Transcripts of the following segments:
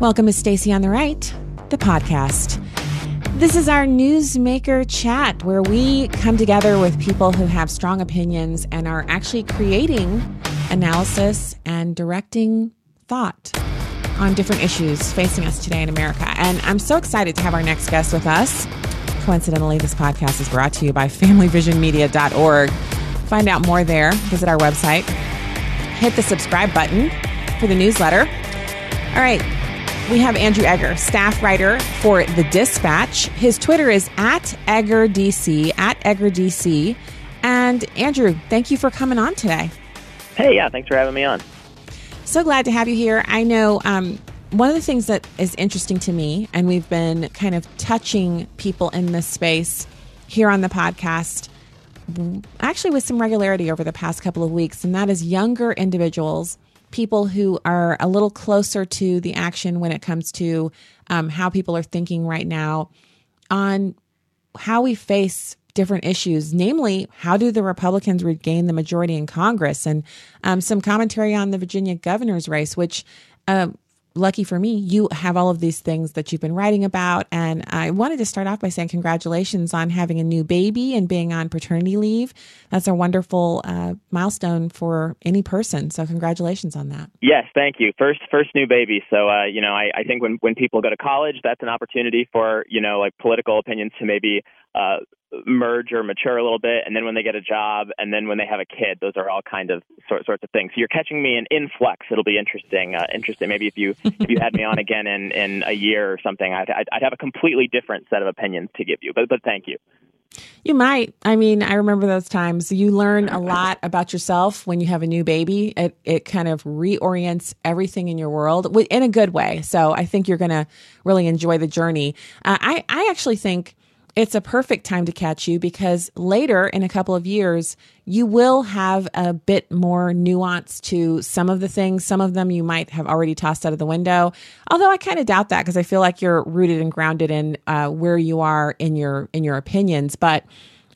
Welcome to Stacy on the Right, the podcast. This is our newsmaker chat where we come together with people who have strong opinions and are actually creating analysis and directing thought on different issues facing us today in America. And I'm so excited to have our next guest with us. Coincidentally, this podcast is brought to you by familyvisionmedia.org. Find out more there. Visit our website. Hit the subscribe button for the newsletter. All right. We have Andrew Egger, staff writer for The Dispatch. His Twitter is at EggerDC, at EggerDC. And Andrew, thank you for coming on today. Hey, yeah, thanks for having me on. So glad to have you here. I know um, one of the things that is interesting to me, and we've been kind of touching people in this space here on the podcast, actually with some regularity over the past couple of weeks, and that is younger individuals people who are a little closer to the action when it comes to um, how people are thinking right now on how we face different issues, namely, how do the Republicans regain the majority in Congress? And um, some commentary on the Virginia governor's race, which uh, lucky for me, you have all of these things that you've been writing about. And I wanted to start off by saying congratulations on having a new baby and being on paternity leave. That's a wonderful uh, milestone for any person. So congratulations on that. Yes, thank you. First, first new baby. So, uh, you know, I, I think when, when people go to college, that's an opportunity for, you know, like political opinions to maybe uh, merge or mature a little bit, and then when they get a job, and then when they have a kid, those are all kind of sort sorts of things. So you're catching me in influx. It'll be interesting. Uh, interesting. Maybe if you if you had me on again in in a year or something, I'd, I'd I'd have a completely different set of opinions to give you. But but thank you. You might. I mean, I remember those times. You learn a lot about yourself when you have a new baby. It it kind of reorients everything in your world in a good way. So I think you're going to really enjoy the journey. Uh, I I actually think it's a perfect time to catch you because later in a couple of years, you will have a bit more nuance to some of the things. Some of them you might have already tossed out of the window. Although I kind of doubt that because I feel like you're rooted and grounded in uh, where you are in your in your opinions. But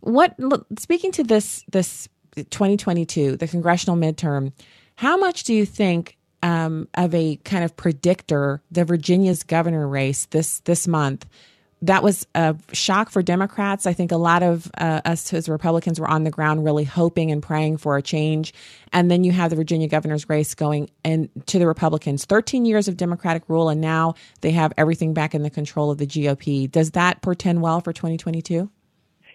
what speaking to this this 2022, the congressional midterm, how much do you think um, of a kind of predictor the Virginia's governor race this this month? That was a shock for Democrats. I think a lot of uh, us as Republicans were on the ground really hoping and praying for a change. And then you have the Virginia governor's race going and to the Republicans. 13 years of Democratic rule, and now they have everything back in the control of the GOP. Does that portend well for 2022?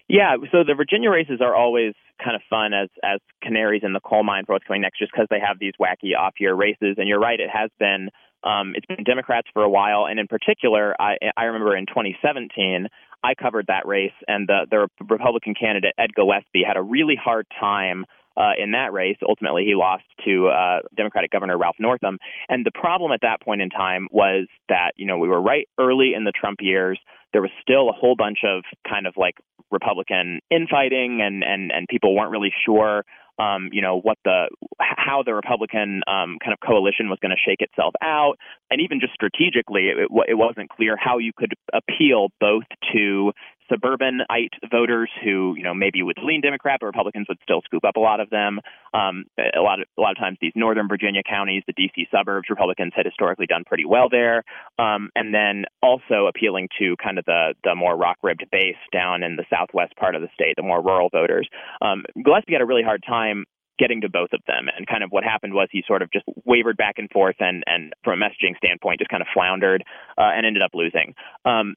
Yeah, so the Virginia races are always kind of fun as as canaries in the coal mine for what's going next, just because they have these wacky off year races. And you're right, it has been um, it's been Democrats for a while, and in particular, I, I remember in 2017, I covered that race, and the, the Republican candidate Ed Gillespie had a really hard time uh, in that race. Ultimately, he lost to uh, Democratic Governor Ralph Northam. And the problem at that point in time was that, you know, we were right early in the Trump years. There was still a whole bunch of kind of like Republican infighting, and, and, and people weren't really sure um, you know, what the how the Republican um, kind of coalition was going to shake itself out, and even just strategically, it, it wasn't clear how you could appeal both to suburbanite voters who, you know, maybe would lean Democrat, but Republicans would still scoop up a lot of them. Um, a lot of a lot of times, these northern Virginia counties, the D.C. suburbs, Republicans had historically done pretty well there. Um, and then also appealing to kind of the the more rock ribbed base down in the southwest part of the state, the more rural voters. Um, Gillespie had a really hard time getting to both of them. And kind of what happened was he sort of just wavered back and forth and, and from a messaging standpoint, just kind of floundered uh, and ended up losing. Um,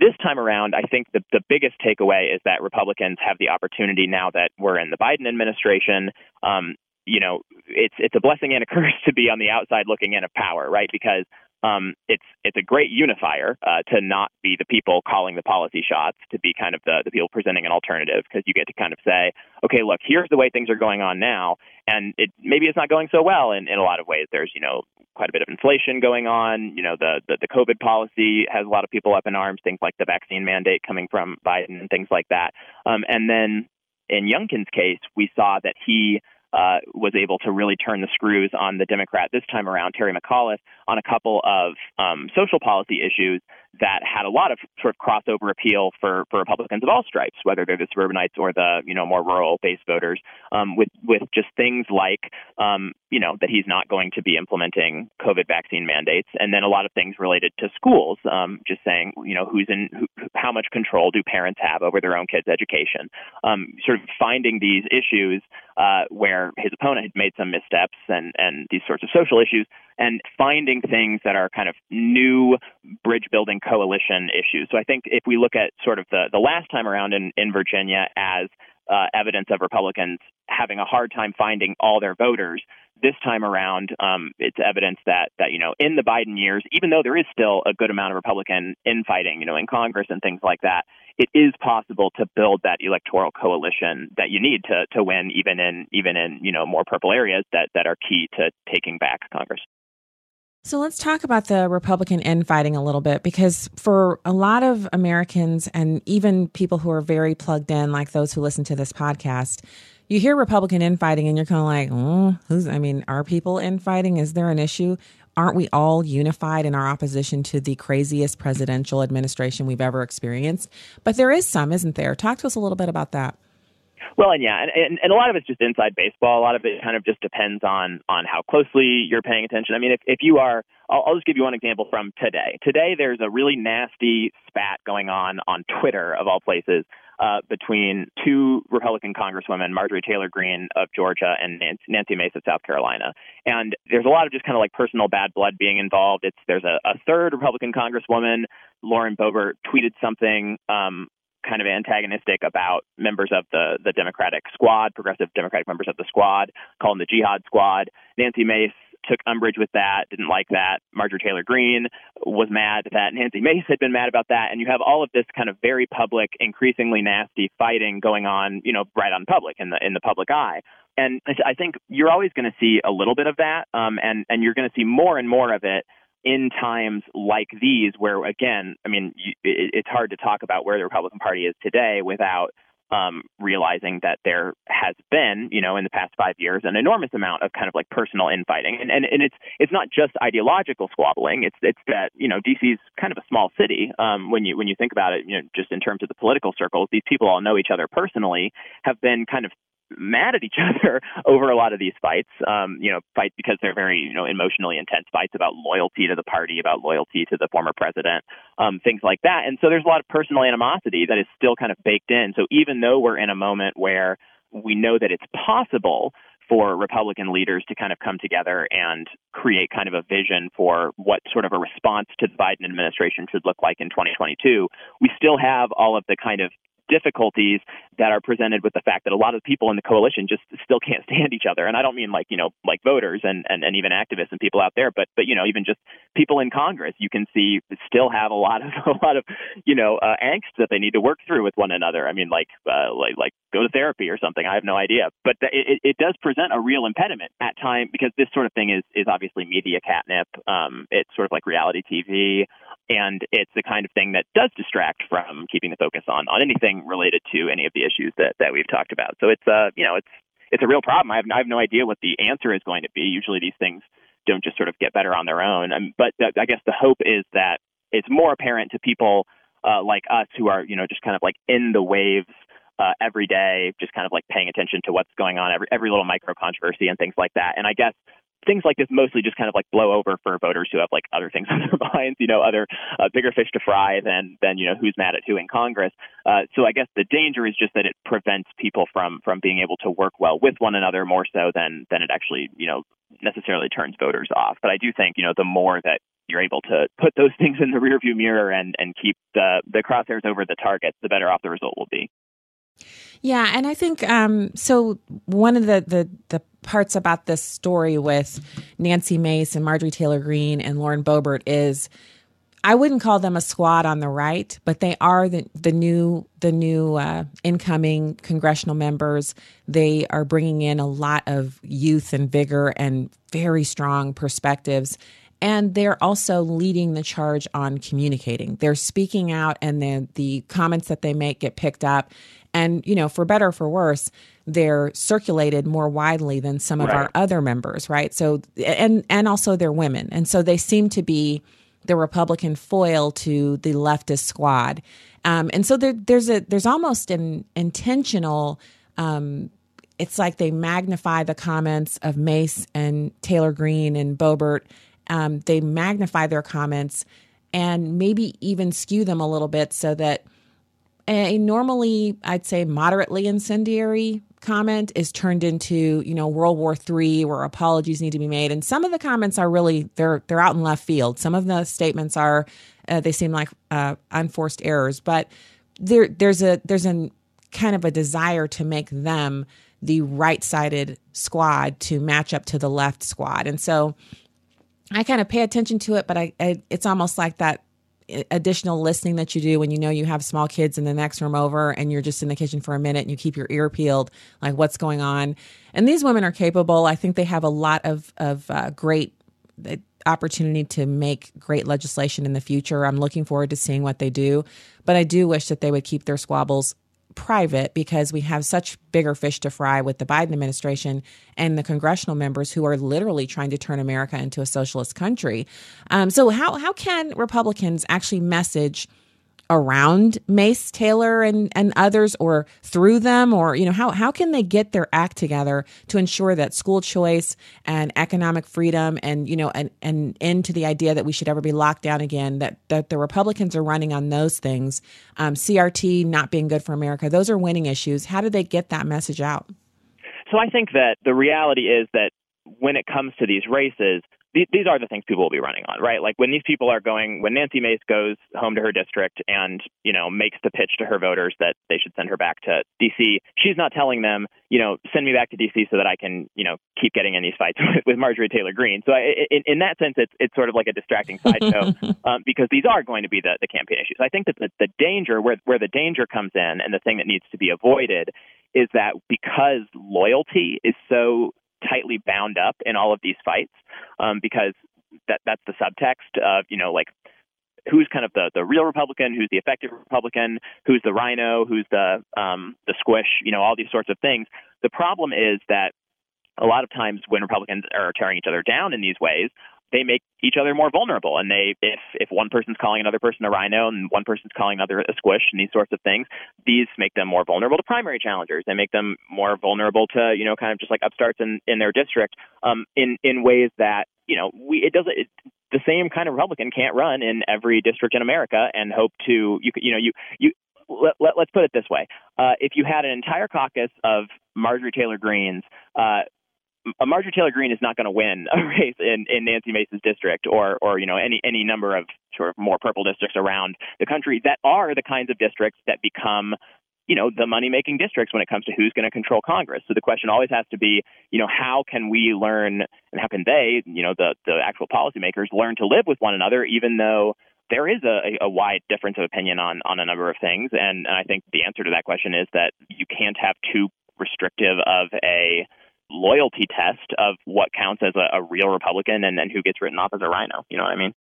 this time around, I think the, the biggest takeaway is that Republicans have the opportunity now that we're in the Biden administration. Um, you know, it's it's a blessing and a curse to be on the outside looking in of power, right? Because um, it's it's a great unifier uh, to not be the people calling the policy shots, to be kind of the, the people presenting an alternative, because you get to kind of say, okay, look, here's the way things are going on now, and it maybe it's not going so well in, in a lot of ways. There's you know quite a bit of inflation going on. You know the, the the COVID policy has a lot of people up in arms. Things like the vaccine mandate coming from Biden and things like that. Um, and then in Youngkin's case, we saw that he uh, was able to really turn the screws on the Democrat this time around, Terry McAuliffe, on a couple of um, social policy issues that had a lot of sort of crossover appeal for, for Republicans of all stripes, whether they're the suburbanites or the you know more rural based voters, um, with with just things like um, you know that he's not going to be implementing COVID vaccine mandates, and then a lot of things related to schools, um, just saying you know who's in who, how much control do parents have over their own kids' education, um, sort of finding these issues uh, where his opponent had made some missteps and and these sorts of social issues and finding things that are kind of new bridge building coalition issues. So I think if we look at sort of the, the last time around in, in Virginia as uh, evidence of Republicans having a hard time finding all their voters. This time around, um, it's evidence that that you know in the Biden years, even though there is still a good amount of Republican infighting, you know, in Congress and things like that, it is possible to build that electoral coalition that you need to to win, even in even in you know more purple areas that that are key to taking back Congress. So let's talk about the Republican infighting a little bit because for a lot of Americans and even people who are very plugged in, like those who listen to this podcast, you hear Republican infighting and you're kind of like, who's, I mean, are people infighting? Is there an issue? Aren't we all unified in our opposition to the craziest presidential administration we've ever experienced? But there is some, isn't there? Talk to us a little bit about that. Well, and yeah, and, and, and a lot of it's just inside baseball. A lot of it kind of just depends on on how closely you're paying attention. I mean, if if you are, I'll, I'll just give you one example from today. Today, there's a really nasty spat going on on Twitter of all places uh, between two Republican congresswomen, Marjorie Taylor Greene of Georgia and Nancy Mace of South Carolina. And there's a lot of just kind of like personal bad blood being involved. It's there's a, a third Republican congresswoman, Lauren Boebert, tweeted something um, kind of antagonistic about members of the the Democratic squad, progressive Democratic members of the squad, called them the Jihad Squad. Nancy Mace took umbrage with that, didn't like that. Marjorie Taylor Greene was mad that Nancy Mace had been mad about that, and you have all of this kind of very public, increasingly nasty fighting going on, you know, right on public in the in the public eye. And I think you're always going to see a little bit of that, um, and and you're going to see more and more of it in times like these, where again, I mean, it's hard to talk about where the Republican Party is today without um, realizing that there has been, you know, in the past five years, an enormous amount of kind of like personal infighting, and and, and it's it's not just ideological squabbling. It's it's that you know DC is kind of a small city um, when you when you think about it, you know, just in terms of the political circles. These people all know each other personally, have been kind of mad at each other over a lot of these fights. Um, you know, fights because they're very you know emotionally intense fights about loyalty to the party, about loyalty to the former president, um, things like that. And so there's a lot of personal animosity that is still kind of baked in. So even though we're in a moment where we know that it's possible for Republican leaders to kind of come together and create kind of a vision for what sort of a response to the Biden administration should look like in 2022. We still have all of the kind of difficulties that are presented with the fact that a lot of people in the coalition just still can't stand each other. And I don't mean like, you know, like voters and, and, and even activists and people out there, but, but, you know, even just people in Congress, you can see still have a lot of, a lot of, you know, uh, angst that they need to work through with one another. I mean, like, uh, like, like go to therapy or something. I have no idea, but it, it does present a real impediment at time because this sort of thing is, is obviously media catnip. Um, it's sort of like reality TV and it's the kind of thing that does distract from keeping the focus on on anything related to any of the issues that that we've talked about. So it's uh you know it's it's a real problem. I have I have no idea what the answer is going to be. Usually these things don't just sort of get better on their own. Um, but th- I guess the hope is that it's more apparent to people uh, like us who are you know just kind of like in the waves uh, every day, just kind of like paying attention to what's going on, every every little micro controversy and things like that. And I guess things like this mostly just kind of like blow over for voters who have like other things on their minds, you know, other uh, bigger fish to fry than than you know who's mad at who in Congress. Uh, so I guess the danger is just that it prevents people from from being able to work well with one another more so than than it actually you know necessarily turns voters off. But I do think you know the more that you're able to put those things in the rearview mirror and and keep the the crosshairs over the targets, the better off the result will be. Yeah, and I think um, so. One of the, the the parts about this story with Nancy Mace and Marjorie Taylor Greene and Lauren Boebert is I wouldn't call them a squad on the right, but they are the, the new the new uh, incoming congressional members. They are bringing in a lot of youth and vigor and very strong perspectives. And they're also leading the charge on communicating. They're speaking out, and the the comments that they make get picked up. And, you know, for better or for worse, they're circulated more widely than some of right. our other members, right? So and and also they're women. And so they seem to be the Republican foil to the leftist squad. Um, and so there, there's a there's almost an intentional. Um, it's like they magnify the comments of Mace and Taylor Greene and Boebert. Um, they magnify their comments and maybe even skew them a little bit so that a normally, I'd say, moderately incendiary comment is turned into, you know, World War III, where apologies need to be made. And some of the comments are really they're they're out in left field. Some of the statements are uh, they seem like uh, unforced errors, but there there's a there's a kind of a desire to make them the right-sided squad to match up to the left squad, and so I kind of pay attention to it, but I, I it's almost like that additional listening that you do when you know you have small kids in the next room over and you're just in the kitchen for a minute and you keep your ear peeled like what's going on? And these women are capable. I think they have a lot of of uh, great uh, opportunity to make great legislation in the future. I'm looking forward to seeing what they do but i do wish that they would keep their squabbles private because we have such bigger fish to fry with the Biden administration and the congressional members who are literally trying to turn America into a socialist country. Um, so, how how can Republicans actually message? Around Mace Taylor and, and others or through them or you know how how can they get their act together to ensure that school choice and economic freedom and you know an, an end to the idea that we should ever be locked down again that that the Republicans are running on those things? Um, CRT not being good for America those are winning issues. How do they get that message out? So I think that the reality is that when it comes to these races these are the things people will be running on, right? Like when these people are going, when Nancy Mace goes home to her district and, you know, makes the pitch to her voters that they should send her back to DC, she's not telling them, you know, send me back to DC so that I can, you know, keep getting in these fights with, with Marjorie Taylor Greene. So I, in, in that sense, it's, it's sort of like a distracting sideshow um, because these are going to be the, the campaign issues. I think that the, the danger, where, where the danger comes in and the thing that needs to be avoided is that because loyalty is so tightly bound up in all of these fights um, because that that's the subtext of you know like who's kind of the the real Republican, who's the effective Republican, who's the rhino, who's the um, the squish, you know, all these sorts of things. The problem is that a lot of times when Republicans are tearing each other down in these ways, they make each other more vulnerable. And they, if if one person's calling another person a rhino and one person's calling another a squish and these sorts of things, these make them more vulnerable to primary challengers. They make them more vulnerable to you know kind of just like upstarts in in their district um, in in ways that you know we it doesn't. It, the same kind of Republican can't run in every district in America and hope to you you know you you let, let, us put it this way: uh, if you had an entire caucus of Marjorie Taylor Greenes uh, Marjorie Taylor Greene is not going to win a race in, in Nancy Mace's district or or you know any any number of sort of more purple districts around the country that are the kinds of districts that become you know the money making districts when it comes to who's going to control Congress. So the question always has to be you know how can we learn and how can they you know the the actual policymakers learn to live with one another even though there is a, a wide difference of opinion on on a number of things and, and I think the answer to that question is that you can't have too restrictive of a loyalty test of what counts as a, a real Republican and then who gets written off as a rhino. You know what I mean?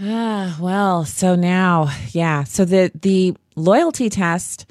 Ah, well, so now, yeah. So the the loyalty test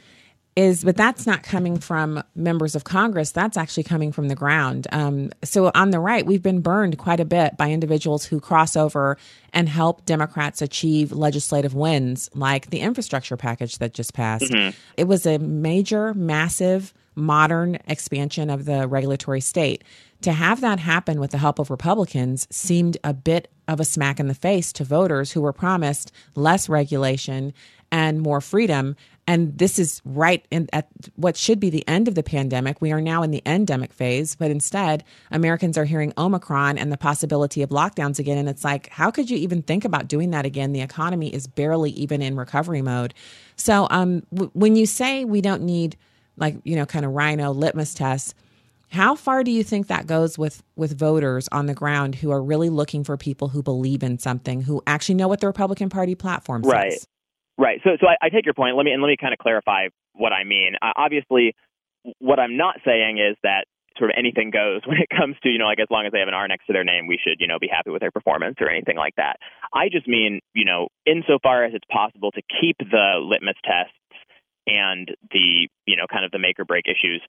is, but that's not coming from members of Congress. That's actually coming from the ground. Um, so on the right, we've been burned quite a bit by individuals who cross over and help Democrats achieve legislative wins, like the infrastructure package that just passed. Mm-hmm. It was a major, massive modern expansion of the regulatory state. To have that happen with the help of Republicans seemed a bit of a smack in the face to voters who were promised less regulation and more freedom. And this is right in, at what should be the end of the pandemic. We are now in the endemic phase, but instead, Americans are hearing Omicron and the possibility of lockdowns again. And it's like, how could you even think about doing that again? The economy is barely even in recovery mode. So, um, w- when you say we don't need like you know kind of rhino litmus tests how far do you think that goes with with voters on the ground who are really looking for people who believe in something who actually know what the republican party platform says? Right. Right. So so I, I take your point. Let me and let me kind of clarify what i mean. Uh, obviously what i'm not saying is that sort of anything goes when it comes to, you know, like as long as they have an R next to their name, we should, you know, be happy with their performance or anything like that. I just mean, you know, insofar as it's possible to keep the litmus test and the you know kind of the make or break issues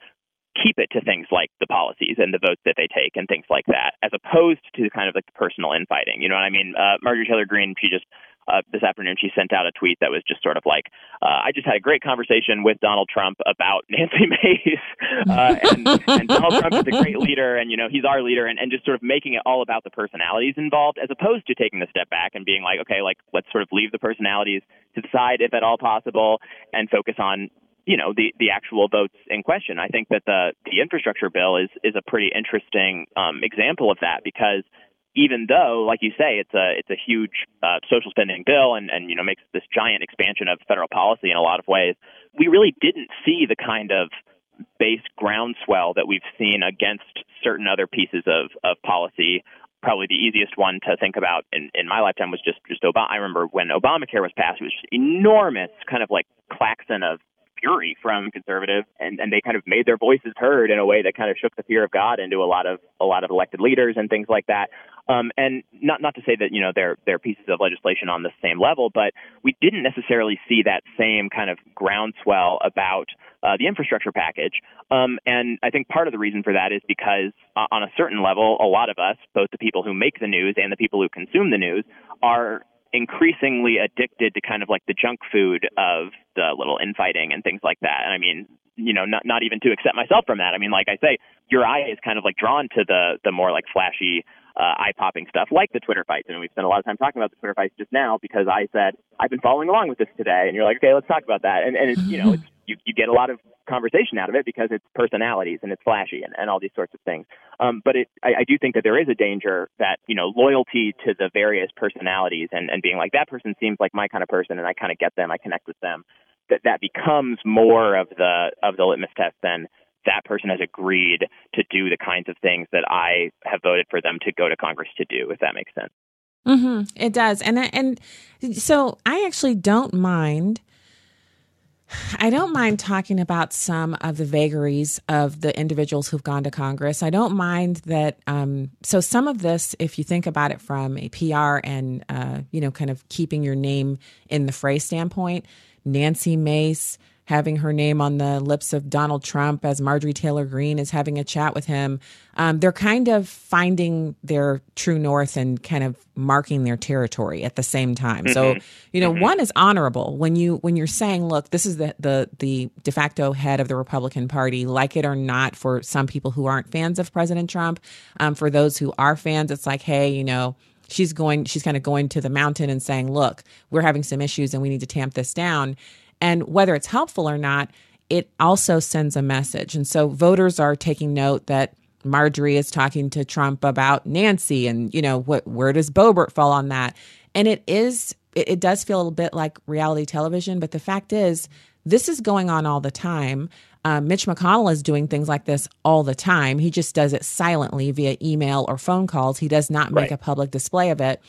keep it to things like the policies and the votes that they take and things like that, as opposed to kind of like the personal infighting. You know what I mean? Uh, Marjorie Taylor Greene, she just uh, this afternoon she sent out a tweet that was just sort of like, uh, I just had a great conversation with Donald Trump about Nancy Mace, uh, and, and Donald Trump is a great leader, and you know he's our leader, and, and just sort of making it all about the personalities involved, as opposed to taking a step back and being like, okay, like let's sort of leave the personalities to the side if at all possible, and focus on you know the the actual votes in question. I think that the the infrastructure bill is is a pretty interesting um, example of that because even though, like you say, it's a it's a huge uh, social spending bill and and you know makes this giant expansion of federal policy in a lot of ways, we really didn't see the kind of base groundswell that we've seen against certain other pieces of of policy. Probably the easiest one to think about in, in my lifetime was just just Obama. I remember when Obamacare was passed, it was enormous, kind of like klaxon of fury from conservatives, and and they kind of made their voices heard in a way that kind of shook the fear of God into a lot of a lot of elected leaders and things like that. Um, and not not to say that you know they're they're pieces of legislation on the same level, but we didn't necessarily see that same kind of groundswell about uh, the infrastructure package. Um, and I think part of the reason for that is because uh, on a certain level, a lot of us, both the people who make the news and the people who consume the news, are increasingly addicted to kind of like the junk food of the little infighting and things like that. And I mean, you know, not not even to accept myself from that. I mean, like I say, your eye is kind of like drawn to the the more like flashy, uh, eye popping stuff, like the Twitter fights. And we've spent a lot of time talking about the Twitter fights just now because I said I've been following along with this today, and you're like, okay, let's talk about that. And and it's, you know, it's, you you get a lot of conversation out of it because it's personalities and it's flashy and, and all these sorts of things. Um, but it, I, I do think that there is a danger that you know loyalty to the various personalities and and being like that person seems like my kind of person and I kind of get them, I connect with them that that becomes more of the of the litmus test than that person has agreed to do the kinds of things that I have voted for them to go to Congress to do, if that makes sense. Mm-hmm. It does, and and so I actually don't mind. I don't mind talking about some of the vagaries of the individuals who've gone to Congress. I don't mind that. Um, so some of this, if you think about it from a PR and uh, you know, kind of keeping your name in the fray standpoint, Nancy Mace having her name on the lips of Donald Trump as Marjorie Taylor Greene is having a chat with him. Um, they're kind of finding their true north and kind of marking their territory at the same time. Mm-hmm. So, you know, mm-hmm. one is honorable when you when you're saying, look, this is the the the de facto head of the Republican Party, like it or not. For some people who aren't fans of President Trump, um, for those who are fans, it's like, hey, you know she's going she's kind of going to the mountain and saying look we're having some issues and we need to tamp this down and whether it's helpful or not it also sends a message and so voters are taking note that marjorie is talking to trump about nancy and you know what where does Boebert fall on that and it is it, it does feel a bit like reality television but the fact is this is going on all the time uh, Mitch McConnell is doing things like this all the time. He just does it silently via email or phone calls. He does not make right. a public display of it.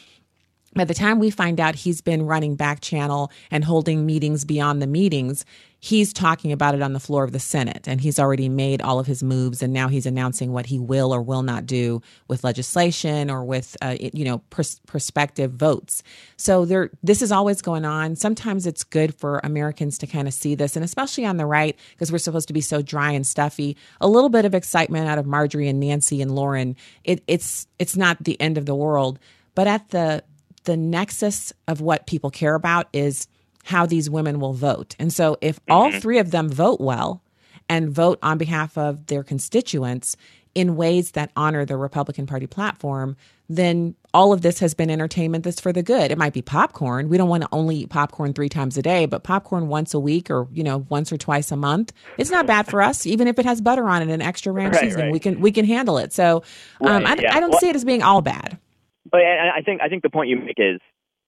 By the time we find out he's been running back channel and holding meetings beyond the meetings, he's talking about it on the floor of the Senate and he's already made all of his moves and now he's announcing what he will or will not do with legislation or with uh, you know pers- prospective votes. So there this is always going on. Sometimes it's good for Americans to kind of see this and especially on the right because we're supposed to be so dry and stuffy. A little bit of excitement out of Marjorie and Nancy and Lauren. It, it's it's not the end of the world, but at the the nexus of what people care about is how these women will vote. And so if mm-hmm. all three of them vote well and vote on behalf of their constituents in ways that honor the Republican Party platform, then all of this has been entertainment that's for the good. It might be popcorn. We don't want to only eat popcorn three times a day, but popcorn once a week or, you know, once or twice a month, it's not bad for us. Even if it has butter on it and extra ranch right, seasoning, right. we can we can handle it. So um, right, I, yeah. I, don't well, see it as being all bad. But I think I think the point you make is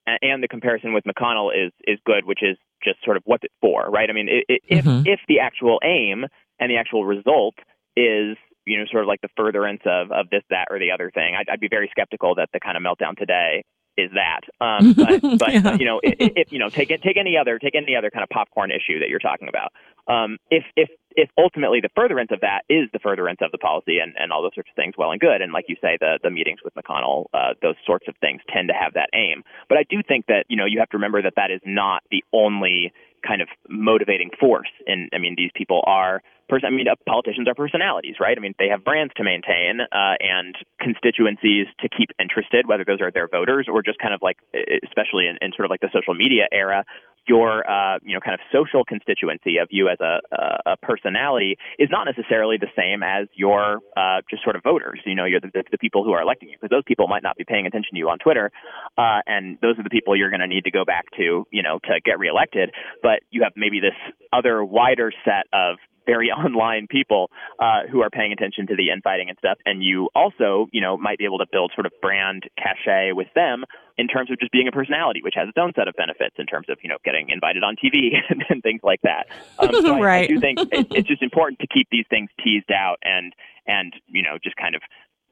and the comparison with McConnell is is good, which is just sort of what's it for, right? I mean, it, it, mm-hmm. if if the actual aim and the actual result is you know sort of like the furtherance of of this, that, or the other thing, I'd, I'd be very skeptical that the kind of meltdown today is that. Um, but but yeah. you know, if, if you know, take it, take any other take any other kind of popcorn issue that you're talking about. Um, if if if ultimately the furtherance of that is the furtherance of the policy and, and all those sorts of things, well and good. And like you say, the the meetings with McConnell, uh, those sorts of things tend to have that aim. But I do think that you know you have to remember that that is not the only kind of motivating force. And I mean, these people are person. I mean, uh, politicians are personalities, right? I mean, they have brands to maintain uh, and constituencies to keep interested, whether those are their voters or just kind of like, especially in, in sort of like the social media era, your uh, you know kind of social constituency of you as a, a, personality is not necessarily the same as your uh, just sort of voters. You know, you're the, the, the people who are electing you because those people might not be paying attention to you on Twitter, uh, and those are the people you're going to need to go back to, you know, to get reelected. But you have maybe this other wider set of very online people uh, who are paying attention to the infighting and stuff. And you also, you know, might be able to build sort of brand cachet with them in terms of just being a personality, which has its own set of benefits in terms of, you know, getting invited on TV and, and things like that. Um, so right. I, I do think it, it's just important to keep these things teased out and, and, you know, just kind of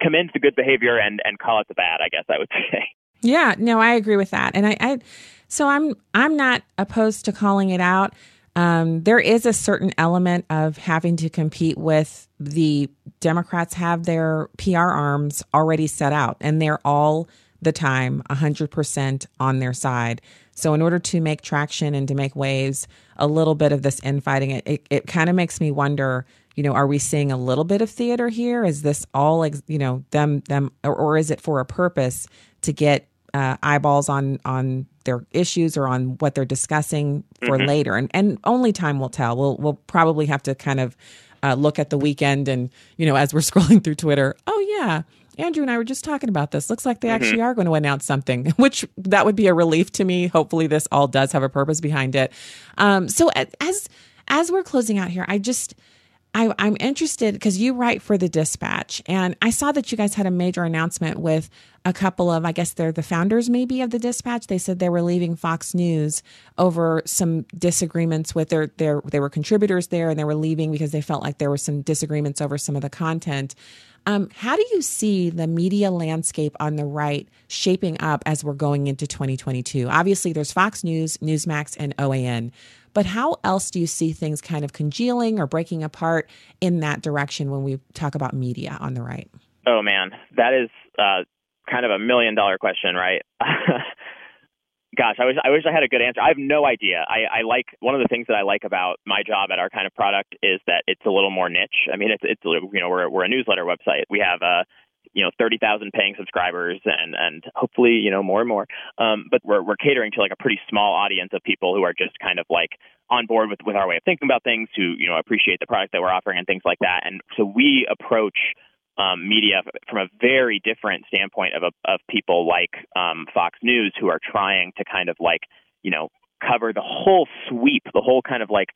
commend the good behavior and, and call out the bad, I guess I would say. Yeah, no, I agree with that. And I, I so I'm I'm not opposed to calling it out. Um, there is a certain element of having to compete with the Democrats have their PR arms already set out, and they're all the time 100% on their side. So, in order to make traction and to make waves, a little bit of this infighting, it, it, it kind of makes me wonder. You know, are we seeing a little bit of theater here? Is this all, you know, them, them, or, or is it for a purpose to get uh, eyeballs on on their issues or on what they're discussing for mm-hmm. later, and and only time will tell. We'll we'll probably have to kind of uh, look at the weekend, and you know, as we're scrolling through Twitter, oh yeah. Andrew and I were just talking about this. Looks like they mm-hmm. actually are going to announce something, which that would be a relief to me. Hopefully, this all does have a purpose behind it. Um, so as as we're closing out here, I just I, am interested because you write for the Dispatch, and I saw that you guys had a major announcement with a couple of, I guess they're the founders maybe of the Dispatch. They said they were leaving Fox News over some disagreements with their their they were contributors there, and they were leaving because they felt like there were some disagreements over some of the content. Um, how do you see the media landscape on the right shaping up as we're going into 2022? Obviously, there's Fox News, Newsmax, and OAN. But how else do you see things kind of congealing or breaking apart in that direction when we talk about media on the right? Oh, man. That is uh, kind of a million dollar question, right? Gosh, I wish I wish I had a good answer. I have no idea. I, I like one of the things that I like about my job at our kind of product is that it's a little more niche. I mean, it's it's you know we're we're a newsletter website. We have a you know 30,000 paying subscribers and and hopefully you know more and more. Um, but we're we're catering to like a pretty small audience of people who are just kind of like on board with with our way of thinking about things who you know appreciate the product that we're offering and things like that. And so we approach um, media from a very different standpoint of of people like um, Fox News who are trying to kind of like you know cover the whole sweep the whole kind of like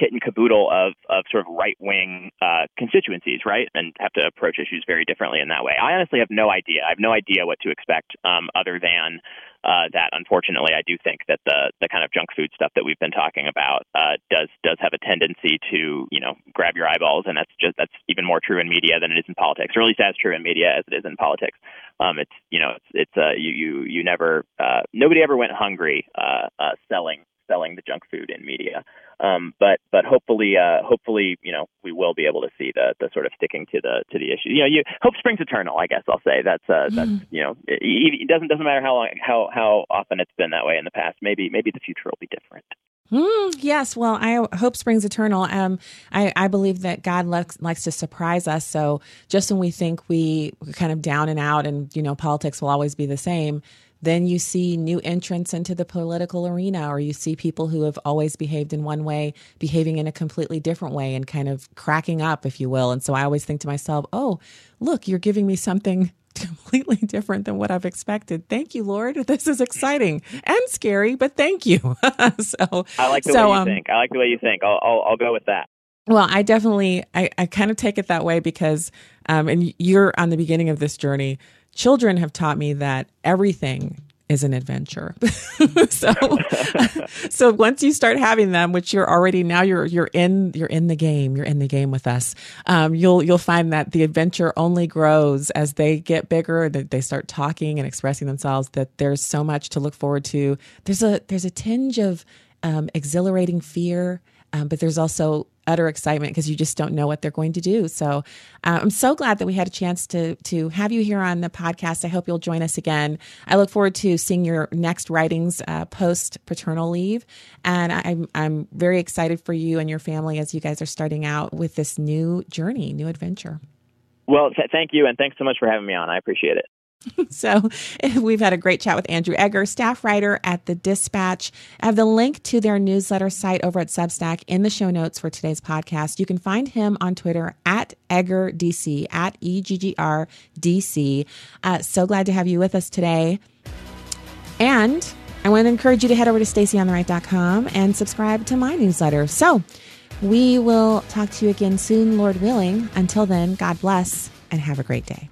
kit and caboodle of of sort of right wing uh, constituencies, right, and have to approach issues very differently in that way. I honestly have no idea. I have no idea what to expect um, other than uh, that. Unfortunately, I do think that the the kind of junk food stuff that we've been talking about uh, does does have a tendency to you know grab your eyeballs, and that's just that's even more true in media than it is in politics, or at least as true in media as it is in politics. Um, it's you know it's it's uh, you you you never uh, nobody ever went hungry uh, uh, selling selling the junk food in media. Um, but but hopefully uh, hopefully you know we will be able to see the the sort of sticking to the to the issue. You know, you hope springs eternal. I guess I'll say that's uh, that's mm. you know it, it doesn't doesn't matter how long how how often it's been that way in the past. Maybe maybe the future will be different. Mm, yes, well, I hope springs eternal. Um, I, I believe that God likes, likes to surprise us. So just when we think we kind of down and out, and you know, politics will always be the same, then you see new entrants into the political arena, or you see people who have always behaved in one way behaving in a completely different way and kind of cracking up, if you will. And so I always think to myself, oh, look, you're giving me something completely different than what I've expected. Thank you, Lord. This is exciting and scary, but thank you. so I like the so, way you um, think. I like the way you think. I'll, I'll, I'll go with that. Well, I definitely, I, I kind of take it that way because, um, and you're on the beginning of this journey children have taught me that everything is an adventure. so so once you start having them, which you're already now you're you're in you're in the game, you're in the game with us. Um, you'll you'll find that the adventure only grows as they get bigger, that they start talking and expressing themselves. That there's so much to look forward to. There's a there's a tinge of um, exhilarating fear um, but there's also utter excitement because you just don't know what they're going to do. So uh, I'm so glad that we had a chance to to have you here on the podcast. I hope you'll join us again. I look forward to seeing your next writings uh, post paternal leave, and I'm I'm very excited for you and your family as you guys are starting out with this new journey, new adventure. Well, th- thank you, and thanks so much for having me on. I appreciate it. so we've had a great chat with Andrew Egger, staff writer at the Dispatch. I have the link to their newsletter site over at Substack in the show notes for today's podcast. You can find him on Twitter at EggerDC, at E-G-G-R-D-C. Uh, so glad to have you with us today. And I want to encourage you to head over to stacyontheright.com and subscribe to my newsletter. So we will talk to you again soon, Lord willing. Until then, God bless and have a great day.